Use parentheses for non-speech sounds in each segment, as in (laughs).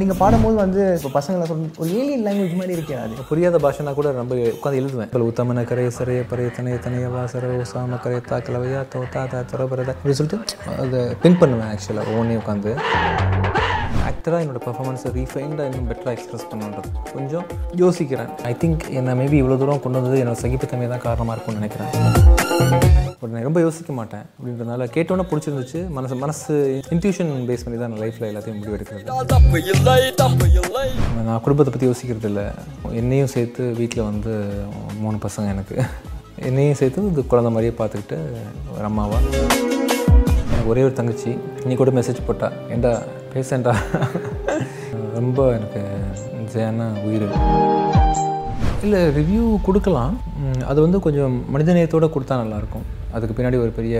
நீங்கள் பாடும்போது வந்து இப்போ பசங்களை சொல்லி ஒரு ஏலியன் லாங்குவேஜ் மாதிரி இருக்காது. புரியாத பாஷைனா கூட ரொம்ப உட்காந்து எழுதுவேன். இப்போ உத்தமன கரைய சரைய பரைய தனைய தனைய வாசர ஓசாம கரைய தா கிளவையா தோ தா தா பரதா அப்படி சொல்லிட்டு அதை பின் பண்ணுவேன் ஆக்சுவலாக ஒவ்வொன்றையும் உட்காந்து ஆக்டராக என்னோடய பர்ஃபார்மன்ஸை ரீஃபைண்டாக இன்னும் பெட்டராக எக்ஸ்பிரஸ் பண்ணுன்றது கொஞ்சம் யோசிக்கிறேன். ஐ திங்க் என்னை மேபி இவ்வளோ தூரம் கொண்டு வந்தது என்னோட சகிப்புத்தன்மை தான் காரணமாக இருக்கும்னு நினைக்கிறேன். பட் நான் ரொம்ப யோசிக்க மாட்டேன் அப்படின்றதுனால கேட்டோன்னே பிடிச்சிருந்துச்சு. மனசு மனசு இன்ட்யூஷன் பேஸ் பண்ணி தான் லைஃப்பில் எல்லாத்தையும் முடிவு எடுக்கிறது. நான் குடும்பத்தை பற்றி யோசிக்கிறது இல்லை. என்னையும் சேர்த்து வீட்டில் வந்து மூணு பசங்க எனக்கு. என்னையும் சேர்த்து இது குழந்த மாதிரியே பார்த்துக்கிட்டு ஒரு அம்மாவா. எனக்கு ஒரே ஒரு தங்கச்சி. நீ கூட மெசேஜ் போட்டா. ஏண்டா பேசேன்டா ரொம்ப எனக்கு ஜெயான உயிர். இல்லை ரிவ்யூ கொடுக்கலாம். அது வந்து கொஞ்சம் மனிதநேயத்தோடு கொடுத்தா நல்லாயிருக்கும். அதுக்கு பின்னாடி ஒரு பெரிய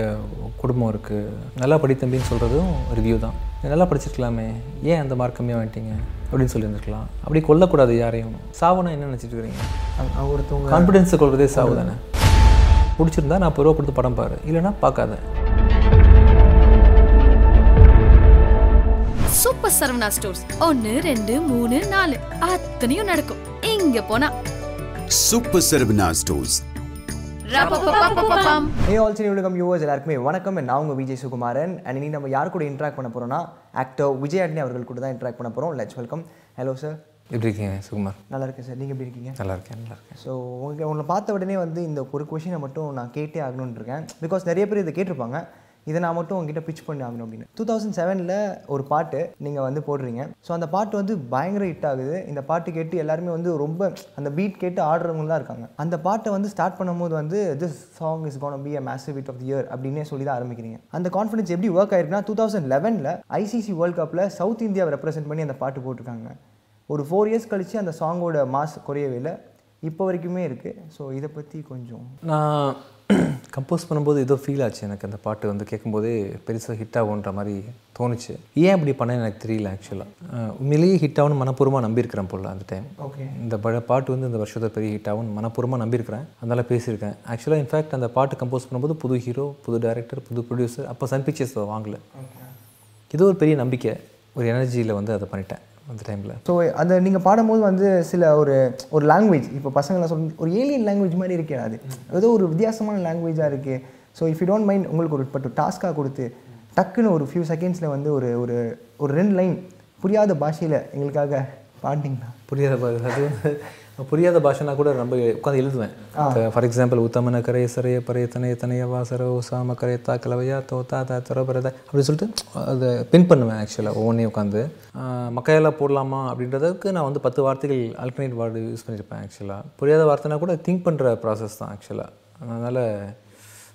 குடும்பம் இருக்குது நல்லா படி தம்பின்னு சொல்கிறதும் ரிவ்யூ தான். நல்லா படிச்சிருக்கலாமே. ஏன் அந்த மார்க் கம்மியாக வந்துட்டீங்க அப்படின்னு சொல்லியிருந்துருக்கலாம். அப்படி கொல்லக்கூடாது யாரையும். சாவுனா என்ன நினச்சிட்டு இருக்கிறீங்க? ஒருத்தவங்க கான்ஃபிடென்ஸை கொள்றதே சாவு தானே? பிடிச்சிருந்தா நான் ரூபா கொடுத்து படம் பாரு. இல்லைன்னா பார்க்காத. சூப்பர் சரவணா ஸ்டோர்ஸ் ஒன்னு ரெண்டு மூணு நாலு. அத்தனையும் நடக்கும். இங்க போனா super Saravana stores. A also welcome yours எல்லாருக்குமே வணக்கம். நான் உங்கள் விஜய் சுகுமாரன். அண்ட் இன்னைக்கு நம்ம யார் கூட இன்ட்ராக்ட் பண்ண போகிறோம்னா ஆக்டர் விஜய் ஆண்டனி அவர்கள் கூட தான் இன்ட்ராக்ட் பண்ண போகிறோம் லெட்ஸ் வெல்கம் ஹலோ சார் எப்படி இருக்கீங்க சுகுமார்? நல்லா இருக்கேன் சார் நீங்கள் எப்படி இருக்கீங்க? நல்லா இருக்கேன் நல்லா இருக்கேன். ஸோ உங்களுக்கு உங்களை பார்த்த உடனே வந்து இந்த ஒரு கொஷினை மட்டும் நான் கேட்டே ஆகணும்னு இருக்கேன். பிகாஸ் நிறைய பேர் இதை கேட்டிருப்பாங்க. இதை நான் மட்டும் உங்ககிட்ட பிச் பண்ணி ஆகணும் அப்படின்னு. டூ தௌசண்ட் செவனில் ஒரு பாட்டு நீங்கள் வந்து போடுறீங்க. ஸோ அந்த பாட்டு வந்து பயங்கர ஹிட் ஆகுது. இந்த பாட்டு கேட்டு எல்லாருமே வந்து ரொம்ப அந்த பீட் கேட்டு ஆடுறவங்களாம் இருக்காங்க. அந்த பாட்டை வந்து ஸ்டார்ட் பண்ணும்போது வந்து this song is gonna be a massive hit of the year அப்படின்னே சொல்லி தான் ஆரம்பிக்கிறீங்க. அந்த கான்ஃபிடன்ஸ் எப்படி ஒர்க் ஆயிருக்குன்னா டூ தௌசண்ட் லெவனில் ஐசிசி வேர்ல்ட் கப்பில் சவுத் இந்தியாவை ரெப்ரசென்ட் பண்ணி அந்த பாட்டு போட்டிருக்காங்க. ஒரு ஃபோர் இயர்ஸ் கழித்து அந்த சாங்கோட மாஸ் குறையவே இல்லை. இப்போ வரைக்குமே இருக்குது ஸோ இதை பற்றி கொஞ்சம் நான் (clears throat) கம்போஸ் பண்ணும்போது ஏதோ ஃபீல் ஆச்சு எனக்கு அந்த பாட்டு வந்து கேட்கும்போதே பெருசாக ஹிட் ஆகுன்ற மாதிரி தோணுச்சு. ஏன் அப்படி பண்ணேன்னு எனக்கு தெரியல ஆக்சுவலாக உண்மையிலேயே ஹிட் ஆகும்னு மனப்பூர்வமாக நம்பியிருக்கிறேன் போல் அந்த டைம் ஓகே இந்த பட பாட்டு வந்து இந்த வருஷத்தை பெரிய ஹிட் ஆகும்னு மனப்பூர்வமாக நம்பியிருக்கிறேன். அதனால் பேசியிருக்கேன். ஆக்சுவலாக இன்ஃபேக்ட் அந்த பாட்டு கம்போஸ் பண்ணும்போது புது ஹீரோ புது டைரக்டர் புது ப்ரொடியூசர் அப்போ சன் பிக்சர்ஸ் வாங்கல. இது ஒரு பெரிய நம்பிக்கை ஒரு எனர்ஜியில் வந்து அதை பண்ணிட்டேன். அந்த டைமில் ஸோ அந்த நீங்கள் பாடும்போது வந்து சில ஒரு ஒரு லாங்குவேஜ் இப்போ பசங்களை சொல் ஒரு ஏலியன் லாங்குவேஜ் மாதிரி இருக்கே அது. ஏதோ ஒரு வித்தியாசமான லாங்குவேஜாக இருக்குது so if you don't mind உங்களுக்கு ஒரு பட்டு டாஸ்க்காக கொடுத்து டக்குன்னு ஒரு ஃபியூ செகண்ட்ஸில் வந்து ஒரு ஒரு ஒரு ரெண்டு லைன் புரியாத பாஷையில் எங்களுக்காக பாடினீங்களா புரியாத அது புரியாத பாஷைனா கூட ரொம்ப உட்காந்து எழுதுவேன். ஃபார் எக்ஸாம்பிள் உத்தமன கரைய சரைய பரைய தனைய தனைய வாசர ஓசாம கரைய தா கிளவையா தோ தா தா துற பரத அப்படி சொல்லிட்டு அதை பின் பண்ணுவேன் ஆக்சுவலாக ஒவ்வொன்றையும் உட்காந்து மக்கையெல்லாம் போடலாமா அப்படின்றதுக்கு நான் வந்து பத்து வார்த்தைகள் அல்டர்னேட் வேர்டு யூஸ் பண்ணியிருப்பேன் ஆக்சுவலாக புரியாத வார்த்தைனா கூட திங்க் பண்ணுற ப்ராசஸ் தான் ஆக்சுவலாக அதனால்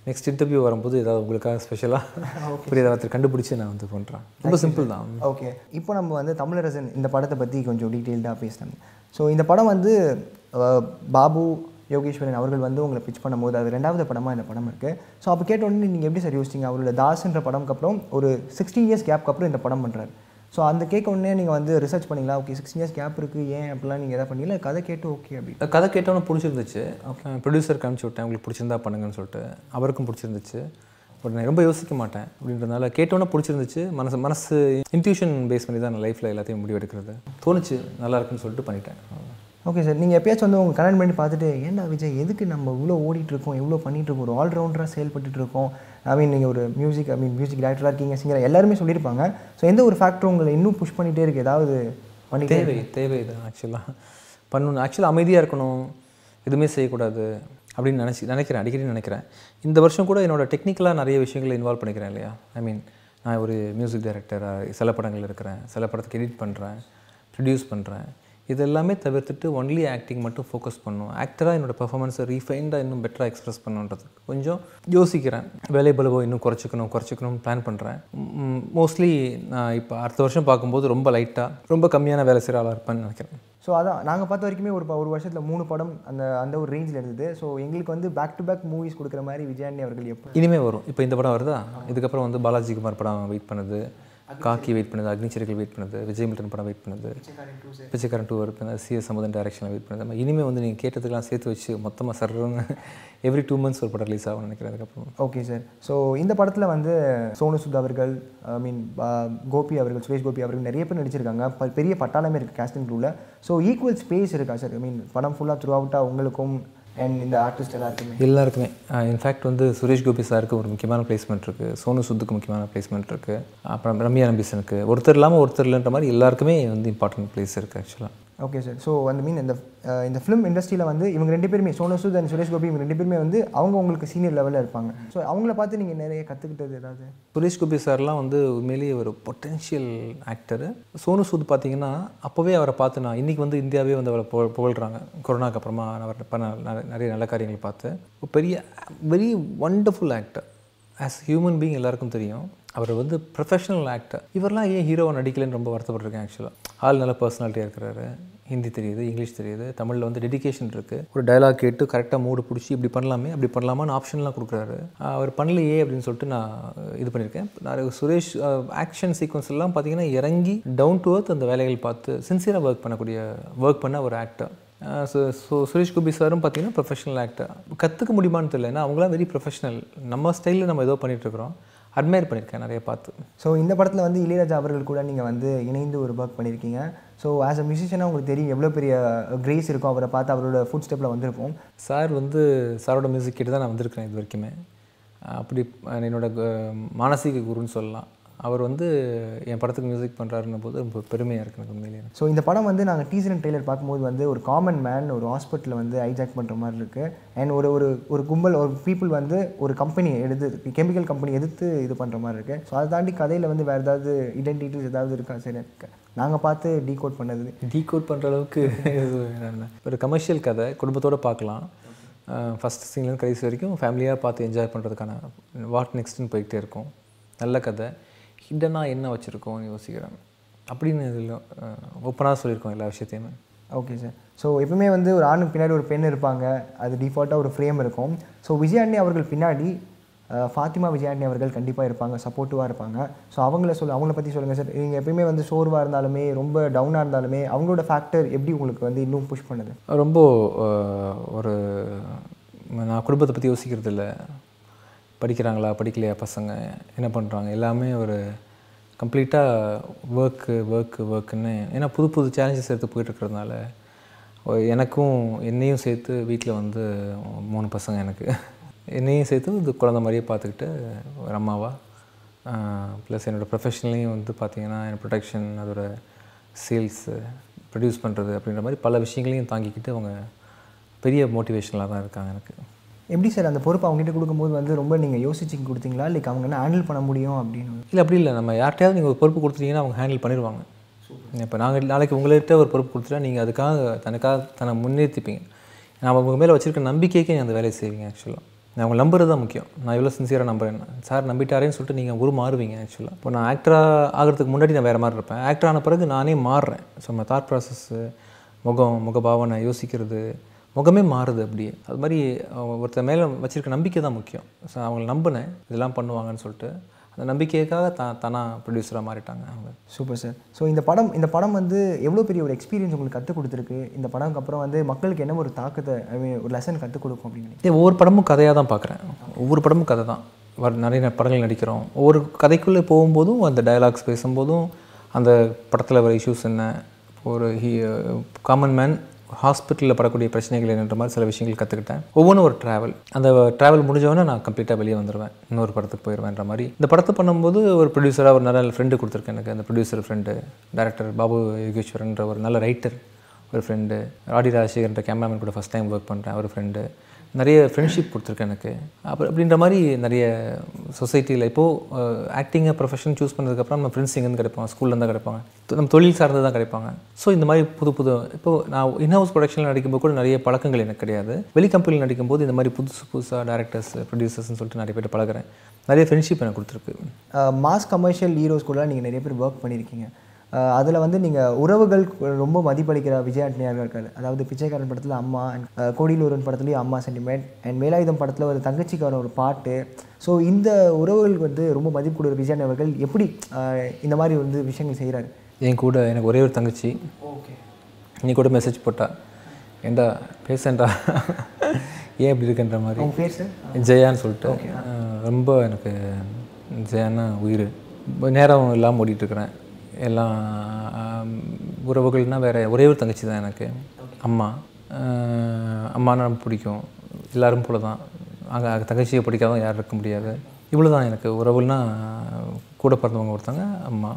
நெக்ஸ்ட் இன்டர்வியூ வரும்போது ஏதாவது உங்களுக்காக ஸ்பெஷலாக (laughs) புரியாத வார்த்தை கண்டுபிடிச்சி நான் வந்து பண்ணுறேன் ரொம்ப சிம்பிள் தான். ஓகே இப்போ நம்ம வந்து தமிழரசன் இந்த படத்தை பற்றி கொஞ்சம் டீட்டெயில்டாக பேசினாங்க ஸோ இந்த படம் வந்து பாபு யோகேஸ்வரன் அவர்கள் வந்து உங்களை பிச் பண்ணும்போது அது ரெண்டாவது படமாக இந்த படம் இருக்குது ஸோ அப்போ கேட்ட உடனே நீங்கள் எப்படி சார் யோசிச்சிங்க? அவரோட தாஸ்ன்ற படம்க்கு அப்புறம் ஒரு சிக்ஸ்டீன் இயர்ஸ் கேப்க்கு அப்புறம் இந்த படம் பண்ணுறாரு ஸோ அந்த கேட்க உடனே நீங்கள் வந்து ரிசர்ச் பண்ணீங்களா? ஓகே சிக்ஸ்டின் இயர்ஸ் கேப் இருக்குது ஏன் அப்படிலாம் நீங்கள் எதாவது பண்ணல கதை கேட்டு ஓகே அப்படி? கதை கேட்டவொன்னே பிடிச்சிருந்துச்சு. அப்புறம் ப்ரொடியூசர் காமிச்சு விட்டேன். உங்களுக்கு பிடிச்சிருந்தா பண்ணுங்கன்னு சொல்லிட்டு. அவருக்கும் பிடிச்சிருந்துச்சு. பட் நான் ரொம்ப யோசிக்க மாட்டேன் அப்படின்றதுனால கேட்டோன்னே பிடிச்சிருந்துச்சு. மனசு மனசு இன்ட்யூஷன் பேஸ் பண்ணி தான் நான் லைஃப்பில் எல்லாத்தையும் முடிவெடுக்கிறது. தோணுச்சு நல்லா இருக்குன்னு சொல்லிட்டு பண்ணிட்டேன். ஓகே சார் நீங்கள் எப்பயாச்சும் வந்து உங்கள் கல்யாணம் பண்ணி பார்த்துட்டு ஏன்டா விஜய் எதுக்கு நம்ம இவ்வளோ ஓடிட்டு இருக்கோம் இவ்வளோ பண்ணிட்டு இருக்கோம் ஒரு ஆல்ரவுண்டராக செயல்பட்டு இருக்கோம் ஐ மீன் நீங்கள் ஒரு மியூசிக் ஐ மீன் மியூசிக் டேரக்டராக இருக்கீங்க சிங்கர் எல்லாருமே சொல்லியிருப்பாங்க. ஸோ எந்த ஒரு ஃபேக்டர் உங்களை இன்னும் புஷ் பண்ணிகிட்டே இருக்கு? ஏதாவது பண்ணிட்டே தேவை தேவை தான் ஆக்சுவலாக பண்ணணும். ஆக்சுவலாக அமைதியாக இருக்கணும். எதுவுமே செய்யக்கூடாது அப்படின்னு நினச்சி நினைக்கிறேன். அடிக்கடி நினைக்கிறேன். இந்த வருஷம் கூட என்னோட டெக்னிக்கலாக நிறைய விஷயங்களை இன்வால்வ் பண்ணிக்கிறேன் இல்லையா? ஐ மீன் நான் ஒரு மியூசிக் டைரக்டராக சில படங்கள் இருக்கிறேன் சில படத்துக்கு எடிட் பண்ணுறேன் ப்ரொடியூஸ் பண்ணுறேன் இது எல்லாமே தவிர்த்துட்டு ஒன்லி ஆக்டிங் மட்டும் ஃபோக்கஸ் பண்ணும். ஆக்டராக என்னோட பெர்ஃபார்மன்ஸை ரீஃபைண்டாக இன்னும் பெட்டராக எக்ஸ்பிரஸ் பண்ணுன்றது. கொஞ்சம் யோசிக்கிறேன். வேலை பலுவோ இன்னும் குறைச்சிக்கணும் குறைச்சிக்கணும்னு பிளான் பண்ணுறேன் மோஸ்ட்லி நான் இப்போ அடுத்த வருஷம் பார்க்கும்போது ரொம்ப லைட்டாக ரொம்ப கம்மியான வேலை செய்கிற ஆளாக இருப்பேன்னு நினைக்கிறேன். ஸோ அதான். நாங்கள் பார்த்த வரைக்குமே ஒரு ஒரு வருஷத்தில் மூணு படம் அந்த அந்த ஒரு ரேஞ்சில் இருந்தது. ஸோ எங்களுக்கு வந்து பேக் டு பேக் மூவிஸ் கொடுக்குற மாதிரி விஜயாண்டி அவர்கள் எப்போ இனிமே வரும். இப்போ இந்த படம் வருதா? இதுக்கப்புறம் வந்து பாலாஜி குமார் படம் வெயிட் பண்ணுது. காக்கி வெயிட் பண்ணுது அக்னிச்சிறைகள் வெயிட் பண்ணுது விஜய் மில்டன் படம் வெயிட் பண்ணுது பிச்சைக்காரன் டூ வெயிட் பண்ணுது சிஎஸ் சமுதன் டைரக்ஷனில் வெயிட் பண்ணுது. இனிமேல் வந்து நீங்கள் கேட்டதுக்கெல்லாம் சேர்த்து வச்சு மொத்தமாக சர்றன்னு எவ்ரி டூ மந்த்ஸ் ஒரு படம் ரிலீஸ் ஆகும்னு நினைக்கிறேன் அதுக்கப்புறம். ஓகே சார் ஸோ இந்த படத்தில் வந்து சோனு சுத் அவர்கள் ஐ மீன் கோபி அவர்கள் சுரேஷ் கோபி அவர்கள் நிறைய பேர் நடிச்சிருக்காங்க. பெரிய பட்டாளமே இருக்குது casting crew ல. ஸோ ஈக்குவல் ஸ்பேஸ் இருக்கா சார் ஐ மீன் படம் ஃபுல்லாக த்ரூ அவுட்டாக உங்களுக்கும் அண்ட் இந்த ஆர்டிஸ்ட் எல்லாருக்குமே. எல்லாருக்குமே. இன்ஃபேக்ட் வந்து சுரேஷ் கோபி சாருக்கு ஒரு முக்கியமான பிளேஸ்மெண்ட் இருக்குது சோனு சுத்துக்கு முக்கியமான பிளேஸ்மெண்ட் இருக்குது அப்புறம் ரம்யா நம்பிசனுக்கு. ஒருத்தர் இல்லாமல் ஒருத்தர் இல்லைன்ற மாதிரி எல்லாருக்குமே வந்து இம்பார்ட்டன்ட் பிளேஸ் இருக்குது ஆக்சுவலாக ஓகே சார் ஸோ அந்த மீன் இந்த இந்த ஃபிலிம் இண்டஸ்ட்ரியில் வந்து இவங்க ரெண்டு பேருமே சோனு சூத் அண்ட் சுரேஷ் கோபி இவங்க ரெண்டு பேருமே வந்து அவங்க உங்களுக்கு சீனியர் லெவலில் இருப்பாங்க. ஸோ அவங்கள பார்த்து நீங்கள் நிறைய கற்றுக்கிட்டது ஏதாவது? சுரேஷ் கோபி சார்லாம் வந்து உண்மையிலேயே ஒரு பொட்டென்ஷியல் ஆக்டரு சோனு சூத் பார்த்தீங்கன்னா அப்போவே அவரை பார்த்து நான் இன்றைக்கி வந்து இந்தியாவே வந்து அவரை புகழ் புகழ்கிறாங்க கொரோனாக்கு அப்புறமா அவர் பண்ண நிறைய- நல்ல காரியங்களை பார்த்து. பெரிய very wonderful actor as human being எல்லாருக்கும் தெரியும். அவர் வந்து ப்ரொஃபஷனல் ஆக்டர் இவரெலாம் ஏன் ஹீரோவை நடிக்கலைன்னு ரொம்ப வருத்தப்பட்டிருக்கேன் ஆக்சுவலாக ஆள் நல்ல பர்சனாலிட்டியாக இருக்கிறாரு. ஹிந்தி தெரியுது இங்கிலீஷ் தெரியுது. தமிழில் வந்து டெடிகேஷன் இருக்குது ஒரு டயலாக் கேட்டு கரெக்டாக மூடு பிடிச்சி இப்படி பண்ணலாமே அப்படி பண்ணலாமான்னு ஆப்ஷன்லாம் கொடுக்குறாரு. அவர் பண்ணலையே அப்படின்னு சொல்லிட்டு நான் இது பண்ணியிருக்கேன். நான் சுரேஷ் ஆக்ஷன் சீக்வன்ஸ் எல்லாம் பார்த்தீங்கன்னா இறங்கி டவுன் டு அர்த் அந்த வேலைகள் பார்த்து சின்சியராக ஒர்க் பண்ணக்கூடிய ஒர்க் பண்ண ஒரு actor so so Suresh Gopi சாரும் பார்த்தீங்கன்னா ப்ரொஃபஷனல் ஆக்டர் கற்றுக்க முடியுமான்னு தெரியல. ஏன்னா அவங்களாம் வெரி ப்ரொஃபஷனல் நம்ம ஸ்டைலில் நம்ம ஏதோ பண்ணிகிட்ருக்குறோம் அட்மையர் பண்ணியிருக்கேன் நிறைய பார்த்து. ஸோ இந்த படத்தில் வந்து இளையராஜா அவர்கள் கூட நீங்கள் வந்து இணைந்து ஒரு ஒர்க் பண்ணியிருக்கீங்க. ஸோ ஆஸ் அ மியூசிஷியனாக உங்களுக்கு தெரியும் எவ்வளோ பெரிய கிரேஸ் இருக்கும் அவரை பார்த்து அவரோட ஃபுட் ஸ்டெப்பில் வந்திருப்போம். சார் வந்து சாரோட மியூசிக் கேட்டு தான் நான் வந்திருக்கிறேன் இது வரைக்குமே. அப்படி என்னோட கு- மானசீக குருன்னு சொல்லலாம். அவர் வந்து என் படத்துக்கு மியூசிக் பண்ணுறாருன்னும் போது ரொம்ப பெருமையாக இருக்கு எனக்கு உண்மையிலேயே. ஸோ இந்த படம் வந்து நாங்கள் டீசர் அண்ட் ட்ரெய்லர் பார்க்கும்போது வந்து ஒரு காமன் மேன் ஒரு ஹாஸ்பிட்டலில் வந்து ஹைஜாக் பண்ணுற மாதிரி இருக்குது அண்ட் ஒரு ஒரு ஒரு கும்பல் ஒரு பீப்புள் வந்து ஒரு கம்பெனி எடுத்து கெமிக்கல் கம்பெனி எதிர்த்து இது பண்ணுற மாதிரி இருக்குது ஸோ அதை தாண்டி கதையில் வந்து வேறு ஏதாவது ஐடென்டிட்டிஸ் ஏதாவது இருக்கா? சரி நாங்கள் பார்த்து டீகோட் பண்ணது. டீகோட் பண்ணுற அளவுக்கு ஒரு கமர்ஷியல் கதை குடும்பத்தோடு பார்க்கலாம். ஃபஸ்ட் சீன்லேருந்து கடைசி வரைக்கும் ஃபேமிலியாக பார்த்து என்ஜாய் பண்ணுறதுக்கான வாட் நெக்ஸ்ட்னு போயிட்டே இருக்கும். நல்ல கதை. ஹிடனாக என்ன வச்சுருக்கோம் யோசிக்கிறேன். அப்படின்னு இதில் ஓப்பனாக சொல்லியிருக்கோம் எல்லா விஷயத்தையுமே. ஓகே சார் ஸோ எப்பவுமே வந்து ஒரு ஆணுக்கு பின்னாடி ஒரு பெண் இருப்பாங்க. அது டிஃபால்ட்டாக ஒரு ஃப்ரேம் இருக்கும். ஸோ விஜயாண்டி அவர்கள் பின்னாடி ஃபாத்திமா விஜயாண்டி அவர்கள் கண்டிப்பாக இருப்பாங்க சப்போர்ட்டிவாக இருப்பாங்க. ஸோ அவங்கள சொல்ல அவங்கள பற்றி சொல்லுங்கள் சார் நீங்கள் எப்பயுமே வந்து சோர்வாக இருந்தாலுமே ரொம்ப டவுனாக இருந்தாலுமே அவங்களோட ஃபேக்டர் எப்படி உங்களுக்கு வந்து இன்னும் புஷ் பண்ணுது? ரொம்ப ஒரு நான் குடும்பத்தை பற்றி யோசிக்கிறது இல்லை படிக்கிறாங்களா படிக்கலையா பசங்க? என்ன பண்ணுறாங்க எல்லாமே ஒரு கம்ப்ளீட்டாக ஒர்க்கு ஒர்க்கு ஒர்க்குன்னு ஏன்னா புது புது சேலஞ்சஸ் எடுத்து போயிட்டுருக்கிறதுனால எனக்கும் என்னையும் சேர்த்து வீட்டில் வந்து மூணு பசங்க எனக்கு. என்னையும் சேர்த்து இது குழந்த மாதிரியே பார்த்துக்கிட்டு ஒரு அம்மாவா. ப்ளஸ் என்னோடய ப்ரொஃபஷனலையும் வந்து பார்த்திங்கன்னா என் ப்ரொடெக்ஷன் அதோட சேல்ஸு ப்ரொடியூஸ் பண்ணுறது அப்படின்ற மாதிரி பல விஷயங்களையும் தாங்கிக்கிட்டு அவங்க பெரிய மோட்டிவேஷனலாக தான் இருக்காங்க எனக்கு. எப்படி சார் அந்த பொறுப்பு அவங்ககிட்ட கொடுக்கும்போது வந்து ரொம்ப நீங்கள் யோசிச்சு கொடுத்தீங்களா? லைக் அவங்க என்ன ஹேண்டில் பண்ண முடியும் அப்படின்னு? இல்லை அப்படி இல்லை. நம்ம யார்கிட்டயாவது நீங்கள் ஒரு பொறுப்பு கொடுத்துட்டீங்கன்னா அவங்க ஹேண்டில் பண்ணிடுவாங்க. இப்போ நாங்கள் நாளைக்கு உங்கள்கிட்ட ஒரு பொறுப்பு கொடுத்துட்டா நீங்கள் அதுக்காக தனக்காக தன்னை முன்னேற்றிப்பீங்க நான் உங்கள் மேலே வச்சிருக்க நம்பிக்கைக்கே நீ அந்த வேலையை செய்வீங்க ஆக்சுவலாக நான் உங்களை நம்புறது தான் முக்கியம். நான் எவ்வளோ சின்சியராக நம்புறேன். சார் நம்பிட்டாரேன்னு சொல்லிட்டு நீங்கள் ஒரு மாறுவீங்க ஆக்சுவலாக இப்போ நான் ஆக்டராக ஆகிறதுக்கு முன்னாடி நான் வேறு மாதிரி இருப்பேன். ஆக்டர் ஆன பிறகு நானே மாறுறேன். ஸோ நம்ம தாட் ப்ராசஸ்ஸு முகம் முகபாவனை யோசிக்கிறது முகமே மாறுது அப்படியே அது மாதிரி ஒருத்தர் மேலே வச்சிருக்க நம்பிக்கை தான் முக்கியம். ஸோ அவங்கள நம்பினேன். இதெல்லாம் பண்ணுவாங்கன்னு சொல்லிட்டு. அந்த நம்பிக்கைக்காக தான் தானா ப்ரொடியூசராக மாறிட்டாங்க அவங்க. Super sir. ஸோ இந்த படம் இந்த படம் வந்து எவ்வளோ பெரிய ஒரு எக்ஸ்பீரியன்ஸ் உங்களுக்கு கற்றுக் கொடுத்துருக்கு? இந்த படம்க்கு அப்புறம் வந்து மக்களுக்கு என்ன ஒரு தாக்கத்தை ஐ மீன் ஒரு லெசன் கற்றுக் கொடுக்கும் அப்படின்னு ஒவ்வொரு படமும் கதையாக தான் பார்க்குறேன் ஒவ்வொரு படமும் கதை தான். வர நிறைய படங்கள் நடிக்கிறோம். ஒவ்வொரு கதைக்குள்ளே போகும்போதும் அந்த டயலாக்ஸ் பேசும்போதும் அந்த படத்தில் வர இஷ்யூஸ் என்ன? ஒரு ஹீ காமன் மேன் ஹாஸ்பிட்டலில் படக்கூடிய பிரச்சனைகள் என்னன்ற மாதிரி சில விஷயங்கள் கற்றுக்கிட்டேன் ஒவ்வொன்றும் ஒரு ட்ராவல் அந்த ட்ராவல் முடிஞ்சவொடனே நான் கம்ப்ளீட்டாக வெளியே வந்துடுவேன் இன்னொரு படத்துக்கு போயிடுவேன்ற மாதிரி. இந்த படத்தை பண்ணும்போது ஒரு ப்ரொடியூசராக ஒரு நல்ல ஃப்ரெண்டு கொடுத்துருக்கேன் எனக்கு. அந்த ப்ரொடியூசர் ஃப்ரெண்டு டேரக்டர் பாபு யோகேஸ்வரன்ற ஒரு நல்ல ரைட்டர் ஒரு ஃப்ரெண்டு ராடி ராஜசேகர்ன்ற கேமராமேன் கூட ஃபஸ்ட் டைம் ஒர்க் பண்ணுறேன் ஒரு ஃப்ரெண்டு நிறைய ஃப்ரெண்ட்ஷிப் கொடுத்துருக்கேன் எனக்கு. அப்புறம் அப்படின்ற மாதிரி நிறைய சொசைட்டியில் இப்போது ஆக்டிங்கை ப்ரொஃபஷன் சூஸ் பண்ணதுக்கப்புறம் நம்ம ஃப்ரெண்ட்ஸ் எங்கேருந்து கிடைப்பாங்க? ஸ்கூல்லேருந்து தான் கிடைப்பாங்க. நம்ம தொழில் சார்ந்து தான் கிடைப்பாங்க. ஸோ இந்த மாதிரி புது புது இப்போது நான் இன்ஹவுஸ் ப்ரொடக்ஷனில் நடிக்கும்போது கூட நிறைய பழக்கங்கள் எனக்கு கிடையாது. வெளி கம்பெனியில் நடிக்கும்போது இந்த மாதிரி புதுசு புதுசாக டேரக்டர்ஸ் ப்ரொடியூசர்ஸ்னு சொல்லிட்டு நிறைய பேர் பழகுறேன். நிறைய ஃப்ரெண்ட்ஷிப் எனக்கு கொடுத்துருக்கு. மாஸ் கமர்ஷியல் ஹீரோஸ் கூட நீங்கள் நிறைய பேர் ஒர்க் பண்ணியிருக்கீங்க. அதில் வந்து நீங்கள் உறவுகள் ரொம்ப மதிப்பளிக்கிற விஜய் ஆண்டனியாக இருக்காரு. அதாவது பிச்சைக்காரன் படத்தில் அம்மா அண்ட் கோடியிலூரன் படத்துலேயும் அம்மா சென்டிமெண்ட் அண்ட் வேலாயுதம் படத்தில் ஒரு தங்கச்சிக்கான ஒரு பாட்டு. ஸோ இந்த உறவுகளுக்கு வந்து ரொம்ப மதிப்பு கொடுக்குற விஜய் ஆண்டனி அவர்கள் எப்படி இந்த மாதிரி வந்து விஷயங்கள் செய்கிறாரு என் கூட எனக்கு ஒரே ஒரு தங்கச்சி. ஓகே நீ கூட மெசேஜ் போட்டா. ஏண்டா பேசண்டா ஏன் இப்படி இருக்குன்ற மாதிரி. ஜெயான்னு சொல்லிட்டு. ரொம்ப எனக்கு ஜெயான்னா உயிர். நேரம் இல்லாமல் ஓடிட்டுருக்கிறேன் எல்லாம் உறவுகள்னால் வேறு ஒரே ஒரு தங்கச்சி தான் எனக்கு. அம்மா. அம்மானா ரொம்ப பிடிக்கும். எல்லாரும் போல தான். அங்கே தங்கச்சியை பிடிக்காதவங்க யாரும் இருக்க முடியாது. இவ்வளோ தான் எனக்கு. உறவுகள்னா கூட பிறந்தவங்க ஒருத்தங்க அம்மா.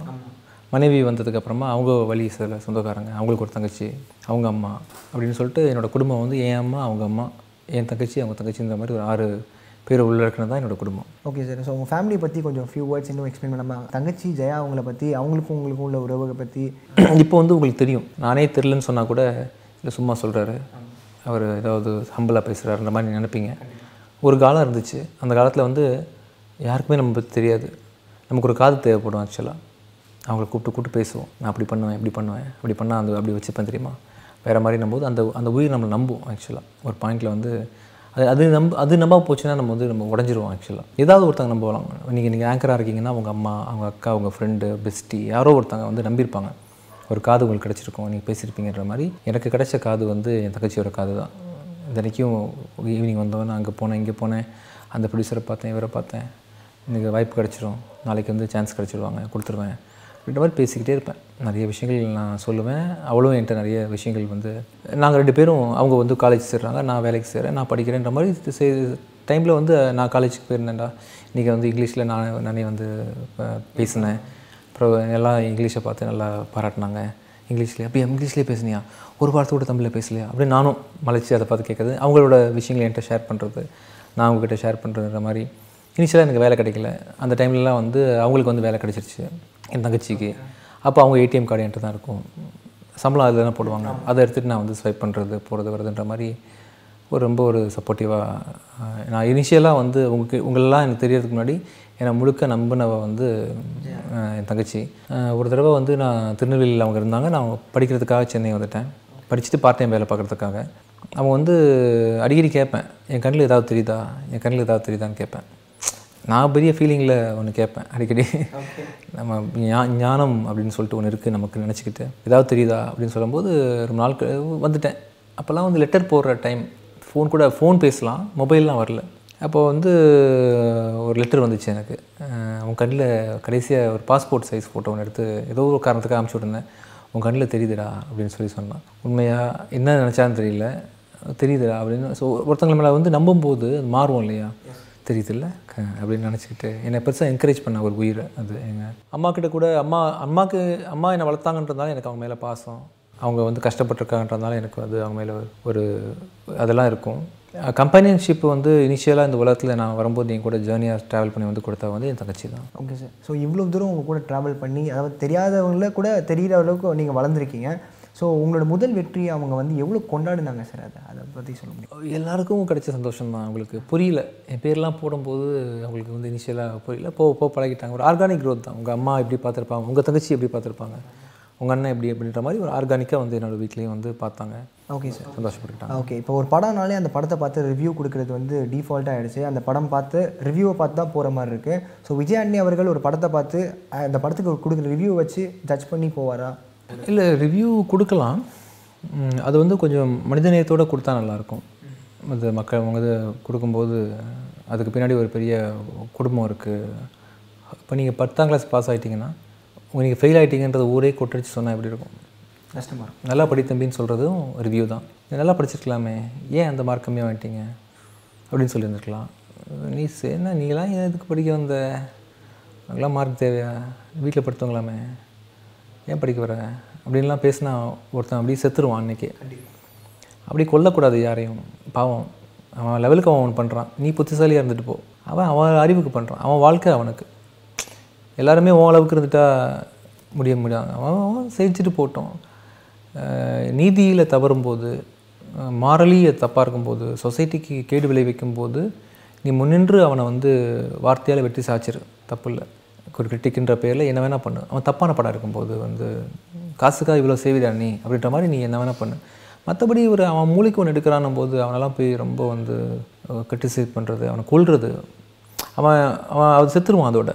மனைவி வந்ததுக்கப்புறமா அவங்க வழி சில சொந்தக்காரங்க. அவங்களுக்கு ஒரு தங்கச்சி அவங்க அம்மா அப்படின்னு சொல்லிட்டு என்னோடய குடும்பம் வந்து என் அம்மா அவங்க அம்மா என் தங்கச்சி அவங்க தங்கச்சின்ற மாதிரி ஒரு ஆறு பேர் உள்ள இருக்கிறது தான் என்னோட குடும்பம். ஓகே சார் ஸோ உங்கள் ஃபேமிலியை பற்றி கொஞ்சம் ஃபியூ வேர்ட்ஸ் இன்னும் எக்ஸ்பிளைன் பண்ணாமல் தங்கச்சி ஜெயா அவங்கள பற்றி அவங்களுக்கும் உங்களுக்கும் உள்ள உறவுகளை பற்றி (clears throat) இப்போ வந்து உங்களுக்கு தெரியும். நானே தெரிலன்னு சொன்னால் கூட இல்லை சும்மா சொல்கிறாரு அவர் ஏதாவது ஹம்பிளாக பேசுகிறாருன்ற மாதிரி நினைப்பீங்க. ஒரு காலம் இருந்துச்சு. அந்த காலத்தில் வந்து யாருக்குமே நம்ம பற்றி தெரியாது. நமக்கு ஒரு காது தேவைப்படும் ஆக்சுவலாக அவங்கள கூப்பிட்டு கூப்பிட்டு பேசுவோம். நான் அப்படி பண்ணுவேன் இப்படி பண்ணுவேன் அப்படி பண்ணால் அந்த அப்படி வச்சுப்பேன் தெரியுமா? வேறு மாதிரி நம்போது அந்த அந்த உயிர் நம்மளை நம்பும் ஆக்சுவலாக ஒரு பாயிண்டில் வந்து அது அது நம்ப அது நம்ப போச்சுன்னா நம்ம வந்து நம்ம உடஞ்சிருவோம் ஆக்சுவலாக ஏதாவது ஒருத்தங்க நம்பலாம் நீங்கள் நீங்கள் ஆங்கராக இருக்கீங்கன்னா உங்கள் அம்மா அவங்க அக்கா உங்கள் ஃப்ரெண்டு பெஸ்டி யாரோ ஒருத்தங்க வந்து நம்பியிருப்பாங்க. ஒரு காது உங்களுக்கு கிடச்சிருக்கும் நீங்கள் பேசியிருப்பீங்கன்ற மாதிரி. எனக்கு கிடைச்ச காது வந்து என் தங்கச்சியோட காது தான். தினைக்கும் ஈவினிங் வந்தோன்னே அங்கே போனேன் இங்கே போனேன். அந்த ப்ரொடியூசரை பார்த்தேன் இவரை பார்த்தேன். இன்றைக்கி வாய்ப்பு கிடச்சிரும். நாளைக்கு வந்து சான்ஸ் கிடச்சிருவாங்க கொடுத்துருவேன். அப்படின்ற மாதிரி பேசிக்கிட்டே இருப்பேன். நிறைய விஷயங்கள் நான் சொல்லுவேன். அவளும் என்கிட்ட நிறைய விஷயங்கள் வந்து நாங்கள் ரெண்டு பேரும் அவங்க வந்து காலேஜ் சேர்றாங்க. நான் வேலைக்கு சேர்றேன். நான் படிக்கிறேன்ற மாதிரி டைமில் வந்து நான் காலேஜுக்கு போயிருந்தேன்டா. இன்றைக்கி வந்து இங்கிலீஷில் நான் நானே வந்து பேசினேன். அப்புறம் எல்லாம் இங்கிலீஷை பார்த்து நல்லா பாராட்டினாங்க. இங்கிலீஷ்லேயே அப்படியே இங்கிலீஷ்லேயே பேசுனியா? ஒரு வார்த்தை கூட தமிழில் பேசலையா? அப்படி நானும் மலைச்சி அதை பார்த்து கேட்குறது. அவங்களோட விஷயங்களை என்கிட்ட ஷேர் பண்ணுறது நான் அவங்ககிட்ட ஷேர் பண்ணுறதுன்ற மாதிரி. இனிஷியலாக எனக்கு வேலை கிடைக்கல. அந்த டைம்லலாம் வந்து அவங்களுக்கு வந்து வேலை கிடைச்சிருச்சு. என் தங்கச்சிக்கு. அப்போ அவங்க ஏடிஎம் கார்டு என்கிட்ட தான் இருக்கும். சம்பளம் அதில் தானே போடுவாங்க. அதை எடுத்துகிட்டு நான் வந்து ஸ்வைப் பண்ணுறது போகிறது வருதுன்ற மாதிரி ஒரு ரொம்ப ஒரு சப்போர்ட்டிவாக நான் இனிஷியலாக வந்து உங்களுக்கு உங்களெல்லாம் எனக்கு தெரியறதுக்கு முன்னாடி என்னை முழுக்க நம்பினவ வந்து என் தங்கச்சி. ஒரு தடவை வந்து நான் திருநெல்வேலியில் அவங்க இருந்தாங்க. நான் படிக்கிறதுக்காக சென்னை வந்துட்டேன். படிச்சுட்டு பார்ட் டைம் வேலை பார்க்குறதுக்காக. அவங்க வந்து அடிக்கடி கேட்பேன். என் கண்ணில் ஏதாவது தெரியுதா? என் கண்ணில் ஏதாவது தெரியுதான்னு கேட்பேன். நான் பெரிய ஃபீலிங்கில் ஒன்று கேட்பேன். அடிக்கடி. நம்ம ஞா- ஞானம் அப்படின்னு சொல்லிட்டு ஒன்று இருக்குது நமக்கு நினச்சிக்கிட்டு. ஏதாவது தெரியுதா அப்படின்னு சொல்லும்போது ரொம்ப நாள் வந்துட்டேன். அப்போல்லாம் வந்து லெட்டர் போடுற டைம் ஃபோன் கூட ஃபோன் பேசலாம். மொபைல்லாம் வரல. அப்போ வந்து ஒரு லெட்டர் வந்துச்சு எனக்கு. உன் கண்ணில் கடைசியாக ஒரு பாஸ்போர்ட் சைஸ் ஃபோட்டோ ஒன்று எடுத்து ஏதோ ஒரு காரணத்துக்காக அனுப்பிச்சி விட்டுருந்தேன். உன் கண்ணில் தெரியுதுடா அப்படின்னு சொல்லி சொன்னான். உண்மையாக என்ன நினச்சான்னு தெரியல. தெரியுதுடா அப்படின்னு ஸோ ஒருத்தங்களை மேலே வந்து நம்பும்போது அது மாறும் இல்லையா? தெரியுதுல்ல இருக்கேன் அப்படின்னு நினச்சிக்கிட்டு என்னை பெருசாக என்கரேஜ் பண்ண ஒரு உயிர் அது எங்கள் அம்மா கிட்ட கூட அம்மா அம்மாவுக்கு அம்மா என்னை வளர்த்தாங்கன்றதால எனக்கு அவங்க மேலே பாசம். அவங்க வந்து கஷ்டப்பட்டுருக்காங்கன்றதுனால எனக்கு வந்து அவங்க மேலே ஒரு அதெல்லாம் இருக்கும். கம்பெனியன்ஷிப் வந்து இனிஷியலாக இந்த உலகத்தில் நான் வரும்போது என் கூட ஜேர்னியாக ட்ராவல் பண்ணி வந்து கொடுத்தா வந்து என் தங்கச்சி தான். ஓகே சார் ஸோ இவ்வளோ தூரம் உங்கள் கூட ட்ராவல் பண்ணி அதாவது தெரியாதவங்கள கூட தெரிகிற அளவுக்கு நீங்கள் வளர்ந்துருக்கீங்க. ஸோ உங்களோட முதல் வெற்றி அவங்க வந்து எவ்வளோ கொண்டாடினாங்க சார் அதை? அதை பற்றி சொல்ல முடியும்? எல்லாருக்கும் கிடைச்ச சந்தோஷம் தான் அவங்களுக்கு. புரியல. என் பேர்லாம் போடும்போது அவங்களுக்கு வந்து இனிஷியலாக புரியல. போ போ பழகிட்டாங்க. ஒரு ஆர்கானிக் growth தான். உங்கள் அம்மா எப்படி பார்த்துருப்பாங்க? உங்கள் தங்கச்சி எப்படி பார்த்துருப்பாங்க? உங்கள் அண்ணன் எப்படி அப்படின்ற மாதிரி ஒரு ஆர்கானிக்காக வந்து என்னோட வீட்லேயும் வந்து பார்த்தாங்க. ஓகே சார் சந்தோஷப்பட்டுட்டாங்க ஓகே இப்போ ஒரு படம்னாலே அந்த படத்தை பார்த்து ரிவ்யூ கொடுக்குறது வந்து டிஃபால்ட்டாக ஆகிடுச்சு அந்த படம் பார்த்து ரிவ்யூவை பார்த்து தான் போகிற மாதிரி இருக்குது ஸோ விஜய் அண்ணி அவர்கள் ஒரு படத்தை பார்த்து அந்த படத்துக்கு கொடுக்குற ரிவ்யூ வச்சு ஜட்ஜ் பண்ணி போவாரா? இல்லை ரிவ்யூ கொடுக்கலாம். அது வந்து கொஞ்சம் மனிதநேயத்தோடு கொடுத்தா நல்லாயிருக்கும். அது மக்கள் அவங்க இது கொடுக்கும்போது அதுக்கு பின்னாடி ஒரு பெரிய குடும்பம் இருக்குது இப்போ நீங்கள் பத்தாம் கிளாஸ் பாஸ் ஆகிட்டீங்கன்னா நீங்கள் ஃபெயில் ஆகிட்டீங்கன்றது ஊரே கொட்டடிச்சு சொன்னால் எப்படி இருக்கும்? கஷ்டமாக இருக்கும். நல்லா படி தம்பின்னு சொல்கிறதும் ரிவ்யூ தான். நல்லா படிச்சிருக்கலாமே. ஏன் அந்த மார்க் கம்மியாக வாங்கிட்டீங்க? அப்படின்னு சொல்லியிருந்துருக்கலாம். நீ என்ன நீங்களாம் எதுக்கு படிக்க வந்த? அங்கெல்லாம் மார்க் தேவையா? வீட்டில் படுத்தவங்களாமே. ஏன் படிக்க வர? அப்படின்லாம் பேசினா ஒருத்தன் அப்படியே செத்துருவான் அன்றைக்கி அப்படி கொல்லக்கூடாது யாரையும். பாவம். அவன் லெவலுக்கு அவன் பண்ணுறான் நீ புத்திசாலியாக இருந்துட்டு போ. அவன் அவன் அறிவுக்கு பண்ணுறான் அவன் வாழ்க்கை அவனுக்கு. எல்லாருமே ஓ அளவுக்கு இருந்துட்டா முடிய முடியாது. அவன் அவன் செஞ்சுட்டு போட்டோம். நீதியில் தவறும்போது மாரலி தப்பாக இருக்கும்போது சொசைட்டிக்கு கேடு விளைவிக்கும் போது நீ முன்னின்று அவனை வந்து வார்த்தையால் வெட்டி சாய்ச்சிரு தப்பு இல்லை. ஒரு கிரிட்டிக்ன்ற பேரில் என்ன வேணால் பண்ணு. அவன் தப்பான படம் இருக்கும்போது வந்து காசுக்காக இவ்வளோ சேவிடா நீ? அப்படின்ற மாதிரி நீ என்ன வேணால் பண்ணு. மற்றபடி ஒரு அவன் மூளைக்கு ஒன்று எடுக்கிறான்னும் போது அவனெல்லாம் போய் ரொம்ப வந்து கிரிட்டிசைஸ் பண்ணுறது அவனை கொல்றது. அவன் அவன் அது செத்துருவான் அதோட.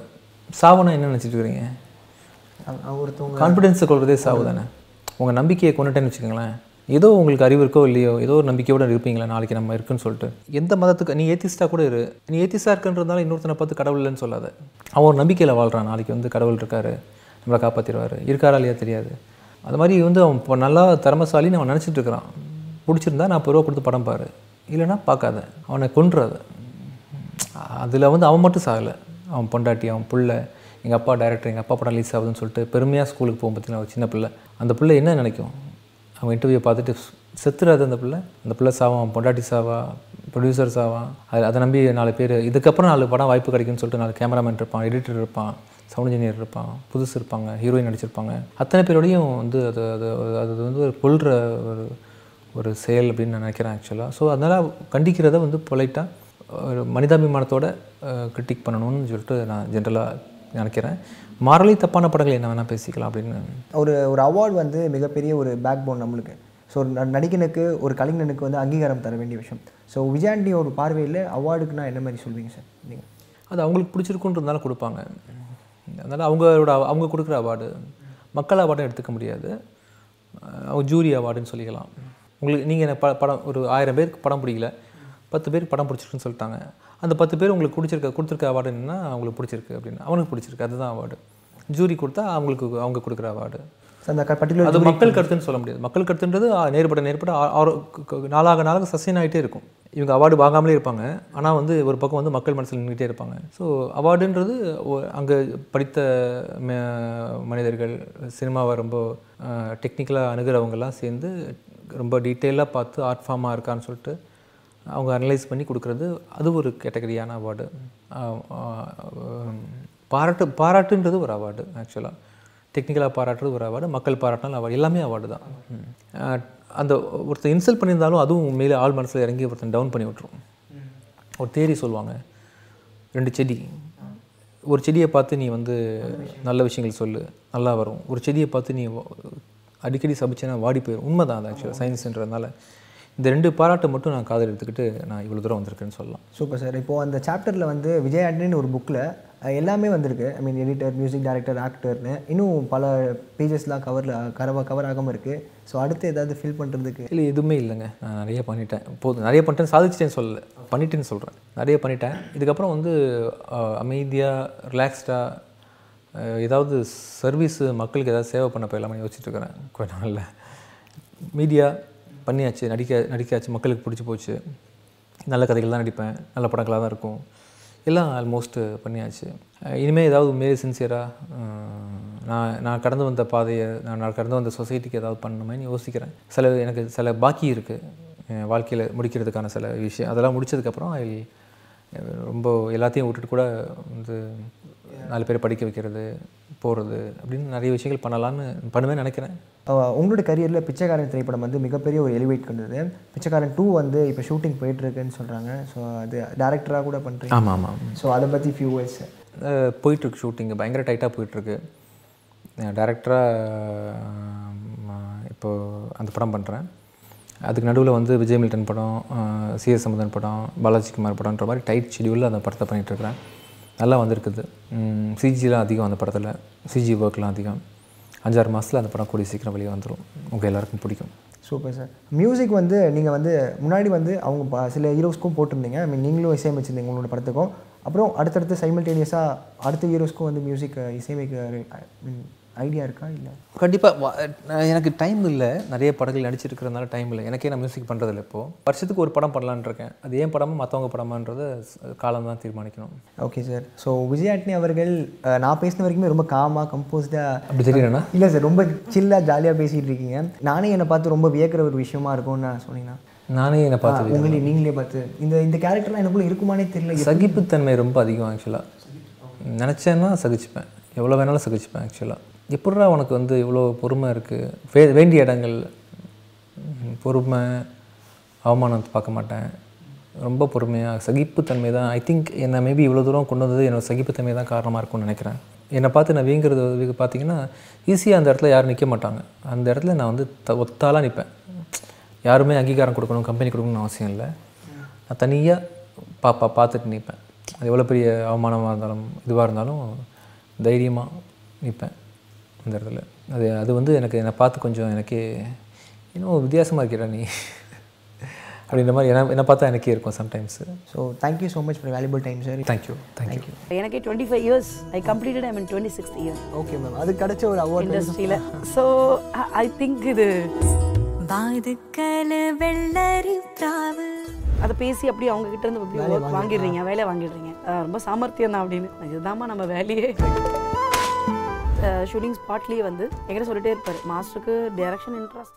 சாவனா என்ன நினச்சிட்டு இருக்கிறீங்க ஒருத்தவங்க கான்ஃபிடென்ஸை கொள்றதே சாவு தானே. உங்கள் நம்பிக்கையை கொண்டுட்டேன்னு வச்சுக்கோங்களேன். ஏதோ உங்களுக்கு அறிவு இருக்கோ இல்லையோ ஏதோ ஒரு நம்பிக்கையோடு இருப்பீங்களா? நாளைக்கு நம்ம இருக்குன்னு சொல்லிட்டு. எந்த மதத்துக்கு? நீ ஏத்திஸ்டாக கூட இரு. நீ ஏத்திஸ்டாக இருக்குன்றதுனால இன்னொருத்தனை பார்த்து கடவுள் இல்லைன்னு சொல்லாத. அவன் ஒரு நம்பிக்கையில் வாழ்கிறான் நாளைக்கு வந்து கடவுள் இருக்காரு. நம்மளை காப்பாற்றிடுவார் இருக்காரா இல்லையா தெரியாது. அது மாதிரி வந்து அவன் இப்போ நல்லா திறமசாலின்னு அவன் நினச்சிட்டு இருக்கிறான். பிடிச்சிருந்தா நான் ரூபா கொடுத்து படம் பாரு. இல்லைன்னா பார்க்காத. அவனை கொன்றாத. அதில் வந்து அவன் மட்டும் சாகலை. அவன் பொண்டாட்டி அவன் பிள்ளை எங்கள் அப்பா டேரக்டர் எங்கள் அப்பா படம் ரிலீஸ் ஆகுதுன்னு சொல்லிட்டு பெருமையாக ஸ்கூலுக்கு போகும் பார்த்தீங்கன்னா ஒரு சின்ன பிள்ளை. அந்த பிள்ளை என்ன நினைக்கும்? அவன் இன்டர்வியூ பார்த்துட்டு செத்துறாது அந்த பிள்ளை. அந்த பிள்ளை சாவான் பொண்டாட்டி சாவா ப்ரொடியூசர் சாவான் அது அதை நம்பி நாலு பேர் இதுக்கப்புறம் நாலு படம் வாய்ப்பு கிடைக்கும்னு சொல்லிட்டு நாலு கேமராமேன் இருப்பான் எடிட்டர் இருப்பான் சவுண்ட் இன்ஜினியர் இருப்பான் புதுசு இருப்பாங்க ஹீரோயின் நடிச்சிருப்பாங்க. அத்தனை பேரோடையும் வந்து அது அது அது வந்து ஒரு கொள்கிற ஒரு ஒரு செயல் அப்படின்னு நான் நினைக்கிறேன் ஆக்சுவலாக ஸோ அதனால் கண்டிக்கிறத வந்து பொலைட்டாக ஒரு மனிதாபிமானத்தோட கிரிட்டிக் பண்ணணும்னு சொல்லிட்டு நான் ஜென்ரலாக நினைக்கிறேன். மாரலி தப்பான படங்கள் என்ன வேணால் பேசிக்கலாம் அப்படின்னு. ஒரு ஒரு அவார்டு வந்து மிகப்பெரிய ஒரு பேக் போன் நம்மளுக்கு ஸோ நடிகனுக்கு ஒரு கலைஞனுக்கு வந்து அங்கீகாரம் தர வேண்டிய விஷயம். ஸோ விஜயாண்டி ஒரு பார்வையில் அவார்டுக்குனா என்ன மாதிரி சொல்வீங்க சார் நீங்கள் அது அவங்களுக்கு பிடிச்சிருக்குன்றதுனால கொடுப்பாங்க. அதனால் அவங்களோட அவங்க கொடுக்குற அவார்டு மக்கள் அவார்டும் எடுத்துக்க முடியாது. அவங்க ஜூரி அவார்டுன்னு சொல்லிக்கலாம். உங்களுக்கு நீங்கள் என்ன ப படம் ஒரு ஆயிரம் பேருக்கு படம் பிடிக்கல. பத்து பேருக்கு படம் பிடிச்சிருக்குன்னு சொல்லிட்டாங்க. அந்த பத்து பேர் உங்களுக்கு பிடிச்சிருக்க கொடுத்துருக்க அவார்டு என்னன்னா அவங்களுக்கு பிடிச்சிருக்கு அப்படின்னு. அவனுக்கு பிடிச்சிருக்கு. அதுதான் அவார்டு ஜூரி கொடுத்தா அவங்களுக்கு அவங்க கொடுக்குற அவார்டு அந்த பர்டிகுலர் அது மக்கள் கருத்துன்னு சொல்ல முடியாது. மக்கள் கருத்துன்றது நேர்பட நேர்பட நாளாக நாளாக சஸ்டெயின் ஆகிட்டே இருக்கும். இவங்க அவார்டு வாங்காமலே இருப்பாங்க. ஆனால் வந்து ஒரு பக்கம் வந்து மக்கள் மனசில் நின்றுட்டே இருப்பாங்க. ஸோ அவார்டுன்றது அங்கே படித்த மனிதர்கள் சினிமாவை ரொம்ப டெக்னிக்கலாக அணுகிறவங்கெல்லாம் சேர்ந்து ரொம்ப டீட்டெயிலாக பார்த்து ஆர்ட் ஃபார்மாக இருக்கான்னு சொல்லிட்டு அவங்க அனலைஸ் பண்ணி கொடுக்குறது அது ஒரு கேட்டகரியான அவார்டு பாராட்டு பாராட்டுன்றது ஒரு அவார்டு ஆக்சுவலாக டெக்னிக்கலாக பாராட்டுறது ஒரு அவார்டு மக்கள் பாராட்டினாலும் அவார்டு எல்லாமே அவார்டு தான். அந்த ஒருத்தர் இன்சல்ட் பண்ணியிருந்தாலும் அதுவும் உண்மையிலே ஆள் மனசில் இறங்கி ஒருத்தன் டவுன் பண்ணி விட்டுரும். ஒரு தேரி சொல்லுவாங்க. ரெண்டு செடி. ஒரு செடியை பார்த்து நீ வந்து நல்ல விஷயங்கள் சொல்லு நல்லா வரும். ஒரு செடியை பார்த்து நீ அடிக்கடி சபிச்சேன்னா வாடி போயிடும் உண்மை தான் அது ஆக்சுவலாக சயின்ஸ்ன்றதுனால இந்த ரெண்டு பாராட்டை மட்டும் நான் காதல் எடுத்துக்கிட்டு நான் இவ்வளோ தூரம் வந்திருக்கேன்னு சொல்லலாம். சூப்பர் சார் இப்போது அந்த சாப்டரில் வந்து விஜய் ஆண்டனின்னு ஒரு புக்கில் எல்லாமே வந்திருக்கு. I mean editor music director ஆக்டர்னு இன்னும் பல பேஜஸ்லாம் கவரில் கவர் கவர் ஆகாமல் இருக்குது ஸோ அடுத்து ஏதாவது ஃபில் பண்ணுறதுக்கு இல்லை எதுவுமே இல்லைங்க. நான் நிறைய பண்ணிட்டேன். போதும். நிறைய பண்ணிட்டேன் சாதிச்சிட்டேன்னு சொல்லலை. பண்ணிட்டேன்னு சொல்கிறேன் நிறைய பண்ணிட்டேன். இதுக்கப்புறம் வந்து அமைதியாக ரிலாக்ஸ்டாக ஏதாவது சர்வீஸ் மக்களுக்கு ஏதாவது சேவை பண்ண போயிடலாம்னு யோசிச்சுட்டு இருக்கிறேன். கொஞ்ச நாளில். மீடியா பண்ணியாச்சு நடிக்க நடிக்காச்சு மக்களுக்கு பிடிச்சி போச்சு. நல்ல கதைகள் தான் நடிப்பேன் நல்ல படங்களாக தான் இருக்கும். எல்லாம் ஆல்மோஸ்ட் பண்ணியாச்சு. இனிமேல் ஏதாவது உண்மையிலே சின்சியராக நான் நான் கடந்து வந்த பாதையை நான் நான் கடந்து வந்த சொசைட்டிக்கு ஏதாவது பண்ணணுமேனு யோசிக்கிறேன். சில எனக்கு சில பாக்கி இருக்குது வாழ்க்கையில் முடிக்கிறதுக்கான சில விஷயம் அதெல்லாம் முடிச்சதுக்கப்புறம் அதில் ரொம்ப எல்லாத்தையும் விட்டுட்டு கூட வந்து நாலு பேரை படிக்க வைக்கிறது போகிறது அப்படின்னு நிறைய விஷயங்கள் பண்ணலான்னு பண்ணுவேன்னு நினைக்கிறேன். அஹ் உங்களோட கரியரில் பிச்சைக்காரன் திரைப்படம் வந்து மிகப்பெரிய ஒரு எலிவேட் கொண்டது. பிச்சைக்காரன் டூ வந்து இப்போ ஷூட்டிங் போயிட்டுருக்குன்னு சொல்கிறாங்க ஸோ அது டேரக்டராக கூட பண்ணுறீங்க ஆமாம் ஆமாம் ஸோ அதை பற்றி ஃபியூ வேர்ட்ஸ் போயிட்டுருக்கு ஷூட்டிங் பயங்கர டைட்டாக போயிட்டுருக்கு. டேரக்டராக இப்போது அந்த படம் பண்ணுறேன் அதுக்கு நடுவில் வந்து விஜய் மில்டன் படம் சிஎஸ் சமுதன் படம் பாலாஜி குமார் படம்ன்ற மாதிரி டைட் ஷெடியூலில் அந்த படத்தை பண்ணிகிட்ருக்கிறேன் நல்லா வந்திருக்குது. சிஜிலாம் அதிகம் அந்த படத்தில். சிஜி ஒர்க்லாம் அதிகம். அஞ்சாறு மாதத்தில் அந்த படம் கூடிய சீக்கிரம் வெளியே வந்துடும் உங்கள் எல்லாருக்கும் பிடிக்கும். Super sir. மியூசிக் வந்து நீங்கள் வந்து முன்னாடி வந்து அவங்க சில ஹீரோஸ்க்கும் போட்டிருந்தீங்க. ஐ மீன் நீங்களும் இசையமைச்சிருந்தீங்க உங்களோட படத்துக்கும். அப்புறம் அடுத்தடுத்து சைமல்டேனியஸாக அடுத்த ஹீரோஸ்க்கும் வந்து மியூசிக் இசையமைக்க ஐடியா இருக்கா? இல்லை. கண்டிப்பாக எனக்கு டைம் இல்லை. நிறைய படங்கள் நடிச்சிருக்கிறதுனால டைம் இல்லை. எனக்கே நான் மியூசிக் பண்ணுறதில்ல இப்போது வருஷத்துக்கு ஒரு படம் பண்ணலான்னு இருக்கேன் அது ஏன் படமா மற்றவங்க படமான்றதை காலம் தான் தீர்மானிக்கணும். Okay sir so Vijay Antony அவர்கள் நான் பேசின வரைக்குமே ரொம்ப காமாக கம்போஸ்டாக அப்படி தெரியலண்ணா? இல்லை சார் ரொம்ப சில்லாக ஜாலியாக பேசிகிட்டு இருக்கீங்க. நானே என்னை பார்த்து ரொம்ப வியக்கிற ஒரு விஷயமா இருக்கும்னு நான் சொன்னீங்கன்னா நானே என்னை பார்த்து உங்களே நீங்களே பார்த்து. இந்த இந்த கேரக்டர்லாம் எனக்குள்ள இருக்குமானே தெரியல. சகிப்புத்தன்மை ரொம்ப அதிகம் ஆக்சுவலாக நினச்சேன்னா சகிச்சுப்பேன். எவ்வளோ வேணாலும் சகிச்சுப்பேன் ஆக்சுவலாக எப்படா உனக்கு வந்து இவ்வளோ பொறுமை இருக்குது வே வேண்டிய இடங்கள் பொறுமை அவமானத்தை பார்க்க மாட்டேன். ரொம்ப பொறுமையாக சகிப்புத்தன்மை தான். ஐ திங்க் என்னை மேபி இவ்வளோ தூரம் கொண்டு வந்தது என்னோட சகிப்புத்தன்மை தான் காரணமாக இருக்கும்னு நினைக்கிறேன். என்னை பார்த்து நான் வீங்கிறது பார்த்தீங்கன்னா ஈஸியாக அந்த இடத்துல யாரும் நிற்க மாட்டாங்க. அந்த இடத்துல நான் வந்து த ஒத்தாலாக நிற்பேன் யாருமே அங்கீகாரம் கொடுக்கணும் கம்பெனி கொடுக்கணும்னு அவசியம் இல்லை. நான் தனியாக பாப்பா பார்த்துட்டு நிற்பேன் அது எவ்வளோ பெரிய அவமானமாக இருந்தாலும் இதுவாக இருந்தாலும் தைரியமாக நிற்பேன் அந்த இடத்துல அது அது வந்து எனக்கு என்னை பார்த்து கொஞ்சம் எனக்கே இன்னும் வித்தியாசமாக இருக்கிறா நீ (laughs) அப்படின்ற மாதிரி என்ன என்னை பார்த்தா எனக்கே இருக்கும் sometimes so thank you so much for valuable time sir thank you thank you எனக்கே twenty five years I completed I mean twenty sixth year okay ma'am அது கிடைச்ச ஒரு அவார்ட் இண்டஸ்ட்ரியில் ஸோ ஐ திங்க் இது வாதுக்கல வெள்ளரி பிராவு அதை பேசி அப்படியே அவங்க கிட்ட இருந்து வாங்கிடுறீங்க வேலையை வாங்கிடுறீங்க. ரொம்ப சாமர்த்தியம் தான் அப்படின்னு. இதுதாம்மா நம்ம வேலையே. ஷூட்டிங் ஸ்பாட்லேயே வந்து என்கிட்ட சொல்லிட்டே இருப்பார். மாஸ்டருக்கு டேரக்ஷன் இன்ட்ரெஸ்ட்